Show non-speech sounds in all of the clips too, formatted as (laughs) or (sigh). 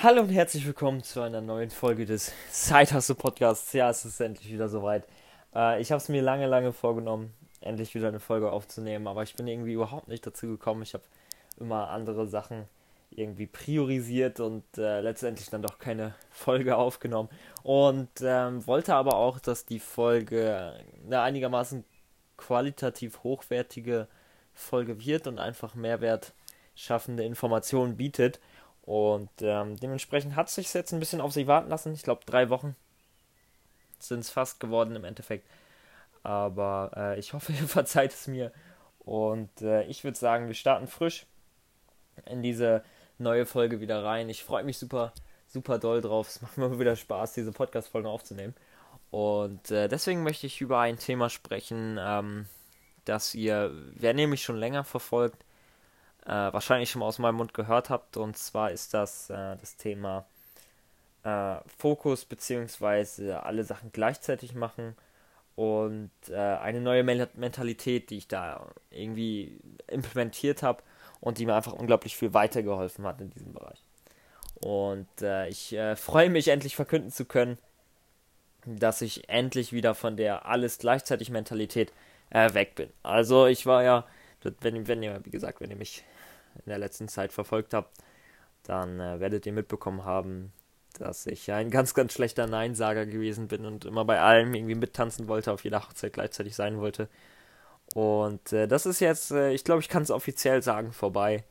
Hallo und herzlich willkommen zu einer neuen Folge des Zeithasse Podcasts. Ja, es ist endlich wieder soweit. Äh, ich habe es mir lange, lange vorgenommen, endlich wieder eine Folge aufzunehmen, aber ich bin irgendwie überhaupt nicht dazu gekommen. Ich habe immer andere Sachen irgendwie priorisiert und äh, letztendlich dann doch keine Folge aufgenommen. Und ähm, wollte aber auch, dass die Folge eine einigermaßen qualitativ hochwertige Folge wird und einfach Mehrwert schaffende Informationen bietet. Und ähm, dementsprechend hat es sich jetzt ein bisschen auf sich warten lassen. Ich glaube, drei Wochen sind es fast geworden im Endeffekt. Aber äh, ich hoffe, (laughs) ihr verzeiht es mir. Und äh, ich würde sagen, wir starten frisch in diese neue Folge wieder rein. Ich freue mich super, super doll drauf. Es macht mir wieder Spaß, diese Podcast-Folgen aufzunehmen. Und äh, deswegen möchte ich über ein Thema sprechen, ähm, das ihr, wer nämlich schon länger verfolgt, äh, wahrscheinlich schon mal aus meinem Mund gehört habt. Und zwar ist das äh, das Thema äh, Fokus bzw. alle Sachen gleichzeitig machen und äh, eine neue Mentalität, die ich da irgendwie implementiert habe und die mir einfach unglaublich viel weitergeholfen hat in diesem Bereich. Und äh, ich äh, freue mich endlich verkünden zu können, dass ich endlich wieder von der alles gleichzeitig Mentalität weg bin. Also ich war ja, wenn, wenn ihr, wie gesagt, wenn ihr mich in der letzten Zeit verfolgt habt, dann äh, werdet ihr mitbekommen haben, dass ich ein ganz, ganz schlechter Neinsager gewesen bin und immer bei allem irgendwie mittanzen wollte, auf jeder Hochzeit gleichzeitig sein wollte. Und äh, das ist jetzt, äh, ich glaube, ich kann es offiziell sagen, vorbei.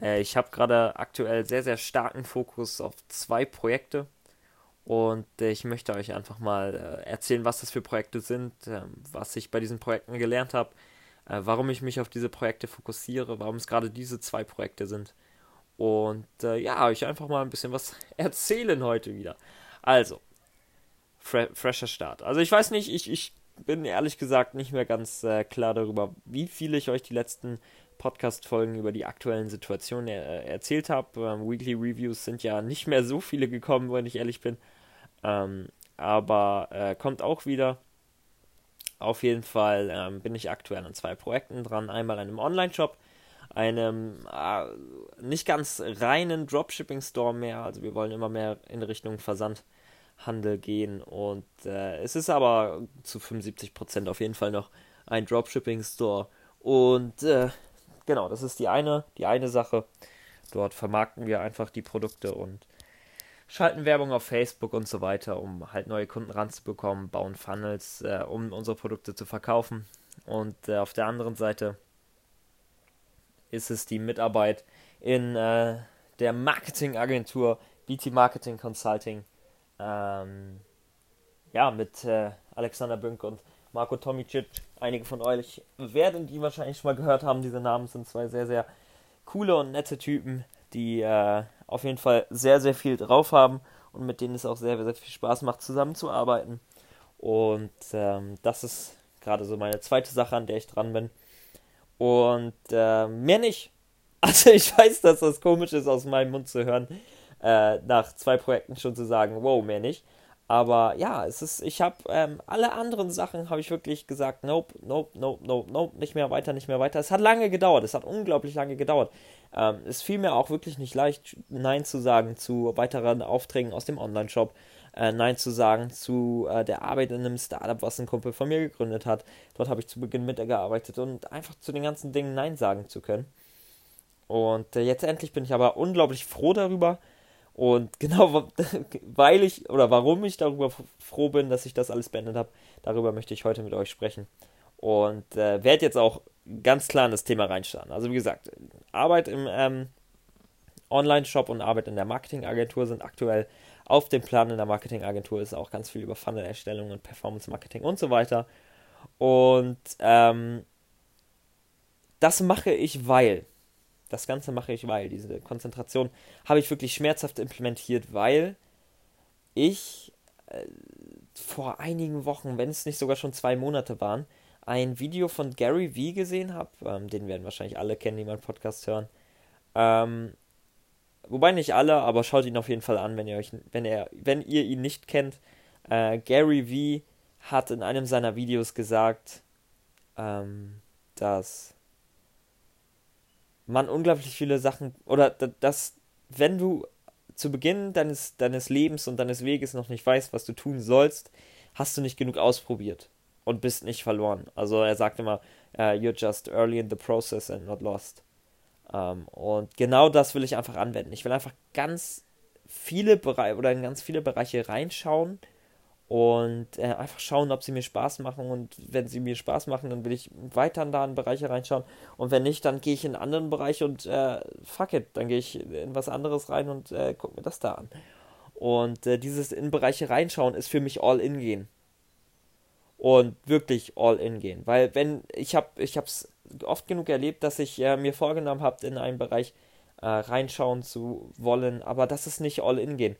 Äh, ich habe gerade aktuell sehr, sehr starken Fokus auf zwei Projekte. Und äh, ich möchte euch einfach mal äh, erzählen, was das für Projekte sind, ähm, was ich bei diesen Projekten gelernt habe, äh, warum ich mich auf diese Projekte fokussiere, warum es gerade diese zwei Projekte sind. Und äh, ja, euch einfach mal ein bisschen was (laughs) erzählen heute wieder. Also, fre fresher Start. Also ich weiß nicht, ich, ich bin ehrlich gesagt nicht mehr ganz äh, klar darüber, wie viel ich euch die letzten Podcast-Folgen über die aktuellen Situationen er erzählt habe. Ähm, Weekly Reviews sind ja nicht mehr so viele gekommen, wenn ich ehrlich bin. Ähm, aber äh, kommt auch wieder. Auf jeden Fall ähm, bin ich aktuell an zwei Projekten dran. Einmal einem Online-Shop, einem äh, nicht ganz reinen Dropshipping-Store mehr. Also wir wollen immer mehr in Richtung Versandhandel gehen. Und äh, es ist aber zu 75% auf jeden Fall noch ein Dropshipping-Store. Und äh, genau, das ist die eine, die eine Sache. Dort vermarkten wir einfach die Produkte und schalten Werbung auf Facebook und so weiter, um halt neue Kunden ranzubekommen, bauen Funnels, äh, um unsere Produkte zu verkaufen. Und äh, auf der anderen Seite ist es die Mitarbeit in äh, der Marketingagentur BT Marketing Consulting. Ähm, ja, mit äh, Alexander Bünk und Marco Tomicic. Einige von euch werden die wahrscheinlich schon mal gehört haben. Diese Namen sind zwei sehr, sehr coole und nette Typen, die äh, auf jeden Fall sehr, sehr viel drauf haben und mit denen es auch sehr, sehr viel Spaß macht, zusammenzuarbeiten. Und ähm, das ist gerade so meine zweite Sache, an der ich dran bin. Und äh, mehr nicht. (laughs) Also ich weiß, dass das komisch ist, aus meinem Mund zu hören, äh, nach zwei Projekten schon zu sagen, wow, mehr nicht. Aber ja, es ist, ich habe ähm, alle anderen Sachen habe ich wirklich gesagt, nope, nope, nope, nope, nope, nicht mehr weiter, nicht mehr weiter. Es hat lange gedauert, es hat unglaublich lange gedauert. Ähm, es fiel mir auch wirklich nicht leicht, Nein zu sagen zu weiteren Aufträgen aus dem Online-Shop, äh, Nein zu sagen zu äh, der Arbeit in einem Startup, was ein Kumpel von mir gegründet hat. Dort habe ich zu Beginn mitgearbeitet und einfach zu den ganzen Dingen Nein sagen zu können. Und äh, jetzt endlich bin ich aber unglaublich froh darüber, und (laughs) genau, (laughs) weil ich oder warum ich darüber froh bin, dass ich das alles beendet habe, darüber möchte ich heute mit euch sprechen. Und äh, werde jetzt auch ganz klar in das Thema reinstarten. Also wie gesagt, Arbeit im ähm, Online-Shop und Arbeit in der Marketingagentur sind aktuell auf dem Plan. In der Marketingagentur ist auch ganz viel über Funnel-Erstellung und Performance-Marketing und so weiter. Und ähm, das mache ich, weil das Ganze mache ich, weil diese Konzentration habe ich wirklich schmerzhaft implementiert, weil ich äh, vor einigen Wochen, wenn es nicht sogar schon zwei Monate waren, ein Video von Gary Vee gesehen habe. Ähm, den werden wahrscheinlich alle kennen, die meinen Podcast hören. Ähm, wobei nicht alle, aber schaut ihn auf jeden Fall an, wenn ihr euch, wenn er, wenn ihr ihn nicht kennt. Äh, Gary Vee hat in einem seiner Videos gesagt, ähm, dass man unglaublich viele Sachen oder dass wenn du zu Beginn deines, deines Lebens und deines Weges noch nicht weißt, was du tun sollst, hast du nicht genug ausprobiert und bist nicht verloren. Also er sagt immer, uh, you're just early in the process and not lost. Um, ähm, und genau das will ich einfach anwenden. Ich will einfach ganz viele Bereiche oder in ganz viele Bereiche reinschauen und äh, einfach schauen, ob sie mir Spaß machen. Und wenn sie mir Spaß machen, dann will ich weiter da in Bereiche reinschauen. Und wenn nicht, dann gehe ich in einen anderen Bereich und äh, fuck it, dann gehe ich in was anderes rein und äh, gucke mir das da an. Und äh, dieses in Bereiche reinschauen ist für mich all in gehen. Und wirklich all in gehen. Weil wenn, ich habe ich es oft genug erlebt, dass ich äh, mir vorgenommen habe, in einen Bereich äh, reinschauen zu wollen, aber das ist nicht all in gehen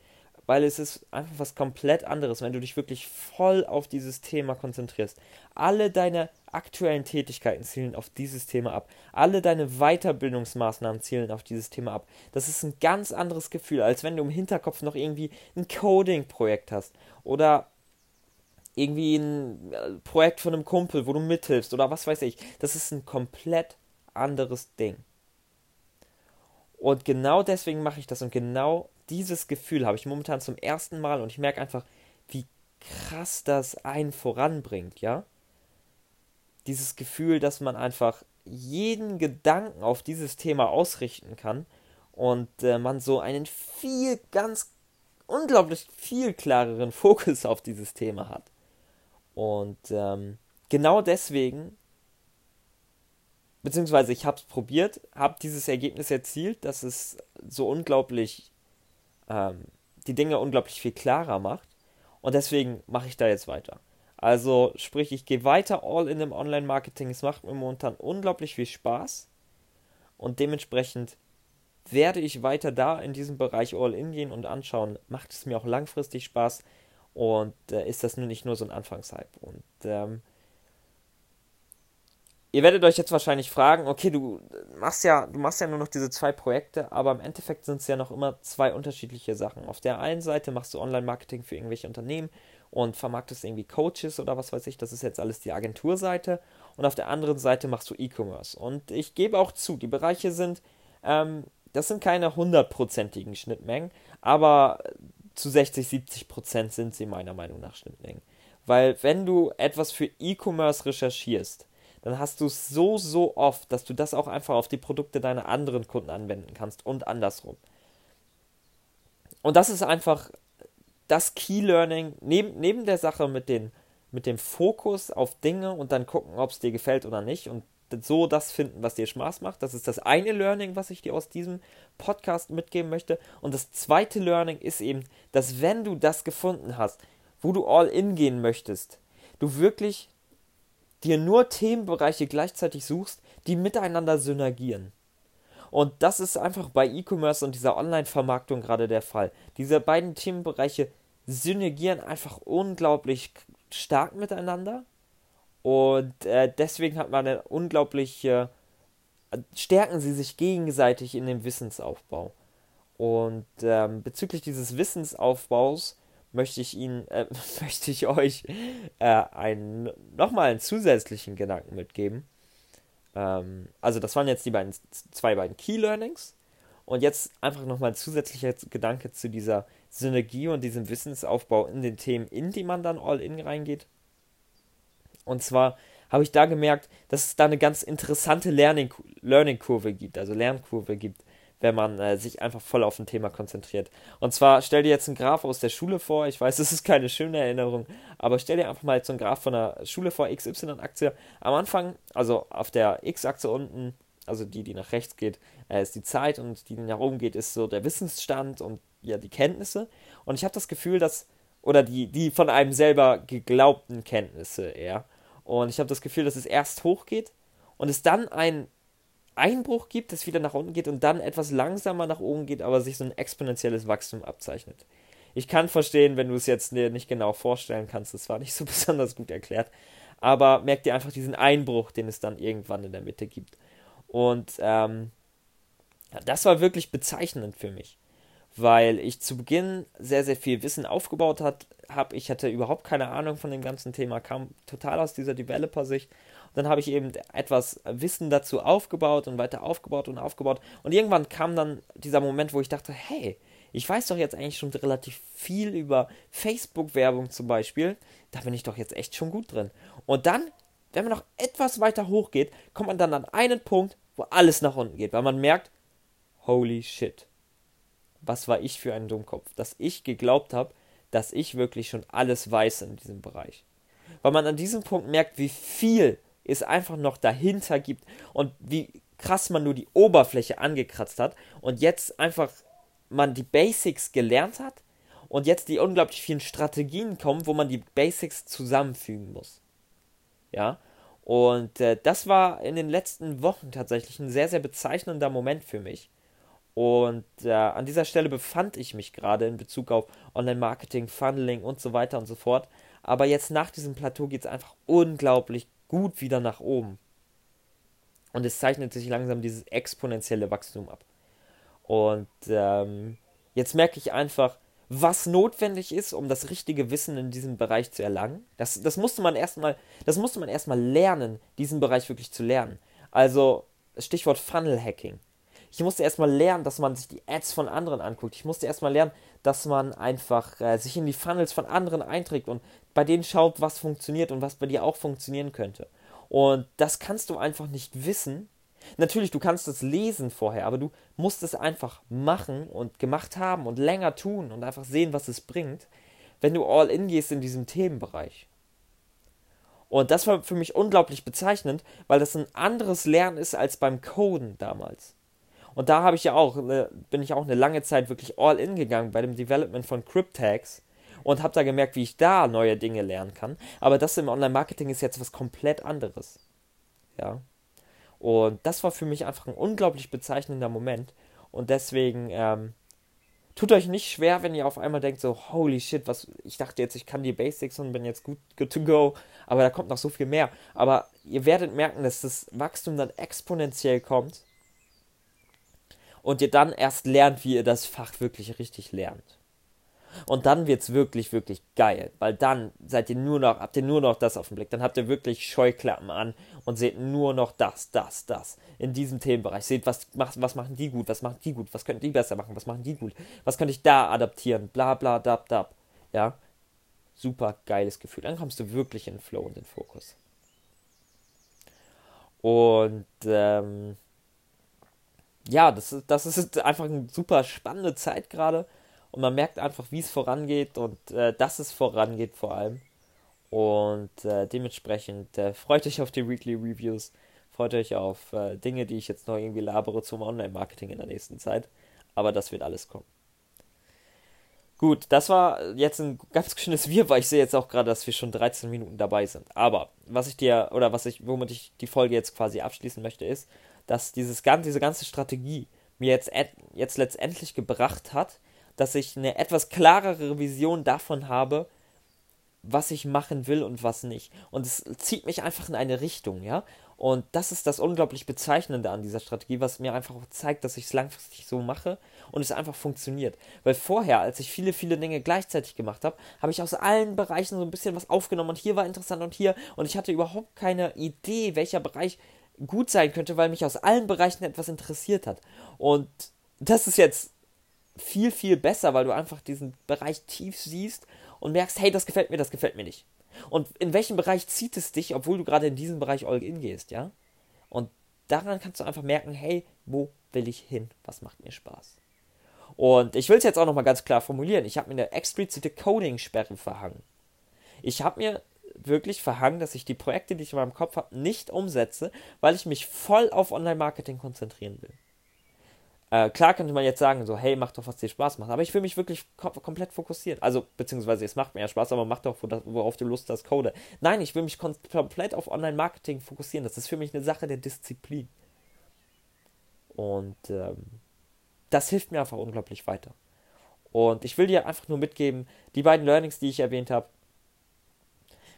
weil es ist einfach was komplett anderes, wenn du dich wirklich voll auf dieses Thema konzentrierst. Alle deine aktuellen Tätigkeiten zielen auf dieses Thema ab. Alle deine Weiterbildungsmaßnahmen zielen auf dieses Thema ab. Das ist ein ganz anderes Gefühl, als wenn du im Hinterkopf noch irgendwie ein Coding-Projekt hast oder irgendwie ein äh, Projekt von einem Kumpel, wo du mithilfst oder was weiß ich. Das ist ein komplett anderes Ding. Und genau deswegen mache ich das und genau dieses Gefühl habe ich momentan zum ersten Mal und ich merke einfach, wie krass das einen voranbringt, ja? Dieses Gefühl, dass man einfach jeden Gedanken auf dieses Thema ausrichten kann und äh, man so einen viel, ganz unglaublich viel klareren (laughs) Fokus auf dieses Thema hat. Und ähm, genau deswegen, beziehungsweise ich habe es probiert, habe dieses Ergebnis erzielt, dass es so unglaublich ähm, die Dinge unglaublich viel klarer macht. Und deswegen mache ich da jetzt weiter. Also sprich, ich gehe weiter all in dem Online-Marketing. Es macht mir momentan unglaublich viel Spaß. Und dementsprechend werde ich weiter da in diesem Bereich all in gehen und anschauen, macht es mir auch langfristig Spaß und äh, ist das nur nicht nur so ein Anfangshype. Und ähm, Ihr werdet euch jetzt wahrscheinlich fragen, okay, du machst ja, du machst ja nur noch diese zwei Projekte, aber im Endeffekt sind es ja noch immer zwei unterschiedliche Sachen. Auf der einen Seite machst du Online-Marketing für irgendwelche Unternehmen und vermarktest irgendwie Coaches oder was weiß ich, das ist jetzt alles die Agenturseite. Und auf der anderen Seite machst du E-Commerce. Und ich gebe auch zu, die Bereiche sind, ähm, das sind keine hundertprozentigen Schnittmengen, aber zu 60, 70 Prozent sind sie meiner Meinung nach Schnittmengen. Weil wenn du etwas für E-Commerce recherchierst, dann hast du es so, so oft, dass du das auch einfach auf die Produkte deiner anderen Kunden anwenden kannst und andersrum. Und das ist einfach das Key Learning, neben, neben der Sache mit, den, mit dem Fokus auf Dinge und dann gucken, ob es dir gefällt oder nicht und so das finden, was dir Spaß macht. Das ist das eine Learning, was ich dir aus diesem Podcast mitgeben möchte. Und das zweite Learning ist eben, dass wenn du das gefunden hast, wo du all in gehen möchtest, du wirklich dir nur Themenbereiche gleichzeitig suchst, die miteinander synergieren. Und das ist einfach bei E-Commerce und dieser Online-Vermarktung gerade der Fall. Diese beiden Themenbereiche synergieren einfach unglaublich stark miteinander. Und äh, deswegen hat man eine unglaubliche, äh, stärken sie sich gegenseitig in dem Wissensaufbau. Und ähm, bezüglich dieses Wissensaufbaus möchte ich Ihnen, äh, (laughs) möchte ich euch äh, einen, nochmal einen zusätzlichen Gedanken mitgeben. Ähm, also das waren jetzt die beiden, zwei beiden Key Learnings. Und jetzt einfach nochmal ein zusätzlicher Gedanke zu dieser Synergie und diesem Wissensaufbau in den Themen, in die man dann all in reingeht. Und zwar habe ich da gemerkt, dass es da eine ganz interessante Learning-Kurve gibt, also Lernkurve gibt wenn man äh, sich einfach voll auf ein Thema konzentriert. Und zwar stell dir jetzt einen Graph aus der Schule vor. Ich weiß, (laughs) es ist keine schöne Erinnerung, aber stell dir einfach mal so einen Graph von einer Schule vor, XY-Aktie. Am Anfang, also auf der X-Achse unten, also die, die nach rechts geht, äh, ist die Zeit und die, die nach oben geht, ist so der Wissensstand und ja, die Kenntnisse. Und ich habe das Gefühl, dass, oder die, die von einem selber geglaubten Kenntnisse eher. Und ich habe das Gefühl, dass es erst hochgeht und es dann ein Einbruch gibt, es wieder nach unten geht und dann etwas langsamer nach oben geht, aber sich so ein exponentielles Wachstum abzeichnet. Ich kann verstehen, wenn du es jetzt nicht genau vorstellen kannst, das war nicht so (laughs) besonders gut erklärt, aber merk dir einfach diesen Einbruch, den es dann irgendwann in der Mitte gibt. Und ähm, das war wirklich bezeichnend für mich, weil ich zu Beginn sehr, sehr viel Wissen aufgebaut habe. Ich hatte überhaupt keine Ahnung von dem ganzen Thema, kam total aus dieser Developer-Sicht dann habe ich eben etwas Wissen dazu aufgebaut und weiter aufgebaut und aufgebaut. Und irgendwann kam dann dieser Moment, wo ich dachte, hey, ich weiß doch jetzt eigentlich schon relativ viel über Facebook-Werbung zum Beispiel. Da bin ich doch jetzt echt schon gut drin. Und dann, wenn man noch etwas weiter hochgeht, kommt man dann an einen Punkt, wo alles nach unten geht, weil man merkt, holy shit. Was war ich für ein Dummkopf, dass ich geglaubt habe, dass ich wirklich schon alles weiß in diesem Bereich. Weil man an diesem Punkt merkt, wie viel es einfach noch dahinter gibt und wie krass man nur die Oberfläche angekratzt hat und jetzt einfach man die Basics gelernt hat und jetzt die unglaublich vielen Strategien kommen, wo man die Basics zusammenfügen muss. Ja, und äh, das war in den letzten Wochen tatsächlich ein sehr, sehr bezeichnender Moment für mich. Und äh, an dieser Stelle befand ich mich gerade in Bezug auf Online-Marketing, Funneling und so weiter und so fort. Aber jetzt nach diesem Plateau geht es einfach unglaublich gut wieder nach oben. Und es zeichnet sich langsam dieses exponentielle Wachstum ab. Und ähm, jetzt merke ich einfach, was notwendig ist, um das richtige Wissen in diesem Bereich zu erlangen. Das, das musste man erstmal, das musste man erstmal lernen, diesen Bereich wirklich zu lernen. Also Stichwort Funnel Hacking. Ich musste erstmal lernen, dass man sich die Ads von anderen anguckt. Ich musste erstmal lernen, dass man einfach äh, sich in die Funnels von anderen einträgt und bei denen schaut, was funktioniert und was bei dir auch funktionieren könnte. Und das kannst du einfach nicht wissen, Natürlich, du kannst es lesen vorher, aber du musst es einfach machen und gemacht haben und länger tun und einfach sehen, was es bringt, wenn du all in gehst in diesem Themenbereich. Und das war für mich unglaublich bezeichnend, weil das ein anderes Lernen ist als beim Coden damals. Und da habe ich ja auch, eine, bin ich auch eine lange Zeit wirklich all in gegangen bei dem Development von Cryptags und habe da gemerkt, wie ich da neue Dinge lernen kann. Aber das im Online-Marketing ist jetzt was komplett anderes. Ja. Und das war für mich einfach ein unglaublich bezeichnender Moment. Und deswegen, ähm, tut euch nicht schwer, wenn ihr auf einmal denkt, so, holy shit, was, ich dachte jetzt, ich kann die Basics und bin jetzt gut good to go, aber da kommt noch so viel mehr. Aber ihr werdet merken, dass das Wachstum dann exponentiell kommt und ihr dann erst lernt, wie ihr das Fach wirklich richtig lernt. Und dann wird es wirklich, wirklich geil, weil dann seid ihr nur noch, habt ihr nur noch das auf dem Blick. Dann habt ihr wirklich Scheuklappen an und seht nur noch das, das, das in diesem Themenbereich. Seht, was, was machen die gut, was machen die gut, was können die besser machen, was machen die gut, was könnte ich da adaptieren, bla bla dab dab. Ja, super geiles Gefühl. Dann kommst du wirklich in den Flow und den Fokus. Und ähm, ja, das ist, das ist einfach eine super spannende Zeit gerade und man merkt einfach, wie es vorangeht und äh, dass es vorangeht vor allem. Und äh, dementsprechend äh, freut euch auf die Weekly Reviews, freut euch auf äh, Dinge, die ich jetzt noch irgendwie labere zum Online-Marketing in der nächsten Zeit. Aber das wird alles kommen. Gut, das war jetzt ein ganz schönes Wir, weil ich sehe jetzt auch gerade, dass wir schon 13 Minuten dabei sind. Aber was ich dir, oder was ich, womit ich die Folge jetzt quasi abschließen möchte, ist, dass dieses, diese ganze Strategie mir jetzt, jetzt letztendlich gebracht hat, dass ich eine etwas klarere Vision davon habe, was ich machen will und was nicht. Und es zieht mich einfach in eine Richtung, ja. Und das ist das unglaublich Bezeichnende an dieser Strategie, was mir einfach auch zeigt, dass ich es langfristig so mache und es einfach funktioniert. Weil vorher, als ich viele, viele Dinge gleichzeitig gemacht habe, habe ich aus allen Bereichen so ein bisschen was aufgenommen und hier war interessant und hier und ich hatte überhaupt keine Idee, welcher Bereich gut sein könnte, weil mich aus allen Bereichen etwas interessiert hat. Und das ist jetzt viel, viel besser, weil du einfach diesen Bereich tief siehst und merkst, hey, das gefällt mir, das gefällt mir nicht. Und in welchem Bereich zieht es dich, obwohl du gerade in diesem Bereich all in gehst, ja? Und daran kannst du einfach merken, hey, wo will ich hin? Was macht mir Spaß? Und ich will es jetzt auch nochmal ganz klar formulieren. Ich habe mir eine explizite Coding-Sperre verhangen. Ich habe mir wirklich verhangen, dass ich die Projekte, die ich in meinem Kopf habe, nicht umsetze, weil ich mich voll auf Online-Marketing konzentrieren will. Äh, klar könnte man jetzt sagen, so, hey, mach doch, was dir Spaß macht. Aber ich will mich wirklich kom komplett fokussieren. Also, beziehungsweise, es macht mir ja Spaß, aber mach doch, worauf du Lust hast, Code. Nein, ich will mich komplett auf Online-Marketing fokussieren. Das ist für mich eine Sache der Disziplin. Und ähm, das hilft mir einfach unglaublich weiter. Und ich will dir einfach nur mitgeben, die beiden Learnings, die ich erwähnt habe,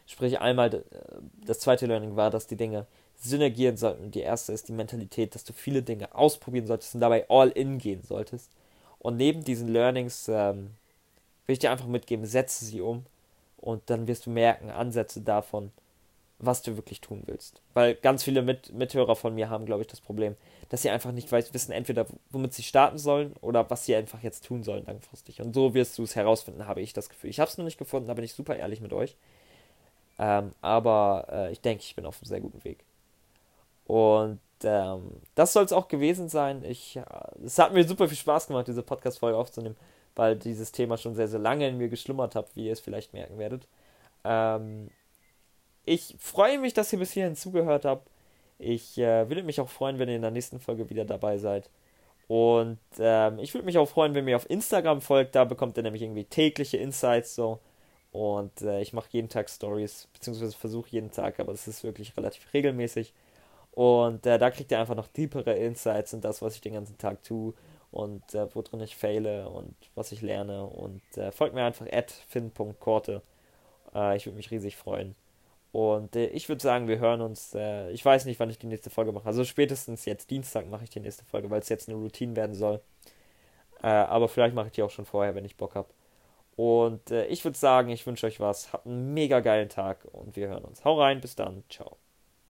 sprich einmal, äh, das zweite Learning war, dass die Dinge synergieren sollten. Die erste ist die Mentalität, dass du viele Dinge ausprobieren solltest und dabei all in gehen solltest. Und neben diesen Learnings ähm, will ich dir einfach mitgeben, setze sie um und dann wirst du merken, Ansätze davon, was du wirklich tun willst. Weil ganz viele Mit Mithörer von mir haben, glaube ich, das Problem, dass sie einfach nicht weiß, wissen, entweder womit sie starten sollen oder was sie einfach jetzt tun sollen langfristig. Und so wirst du es herausfinden, habe ich das Gefühl. Ich habe es noch nicht gefunden, da bin ich super ehrlich mit euch. Ähm, aber äh, ich denke, ich bin auf einem sehr guten Weg. Und ähm, das soll es auch gewesen sein. Ich, äh, es hat mir super viel Spaß gemacht, diese Podcast-Folge aufzunehmen, weil dieses Thema schon sehr, sehr lange in mir geschlummert hat, wie ihr es vielleicht merken werdet. Ähm, ich freue mich, dass ihr bis hierhin zugehört habt. Ich äh, würde mich auch freuen, wenn ihr in der nächsten Folge wieder dabei seid. Und ähm, ich würde mich auch freuen, wenn ihr mir auf Instagram folgt. Da bekommt ihr nämlich irgendwie tägliche Insights so. Und äh, ich mache jeden Tag Stories, beziehungsweise versuche jeden Tag, aber es ist wirklich relativ regelmäßig. Und äh, da kriegt ihr einfach noch tiefere Insights in das, was ich den ganzen Tag tue und äh, worin ich fehle und was ich lerne. Und äh, folgt mir einfach at fin.korte. Äh, ich würde mich riesig freuen. Und äh, ich würde sagen, wir hören uns. Ich weiß nicht, wann ich die nächste Folge mache. Also spätestens jetzt Dienstag mache ich die nächste Folge, weil es jetzt eine Routine werden soll. Aber vielleicht mache ich die auch schon vorher, wenn ich Bock habe. Und äh, ich würde sagen, ich wünsche euch was. Habt einen mega geilen Tag und wir hören uns. Hau rein, bis dann. Ciao.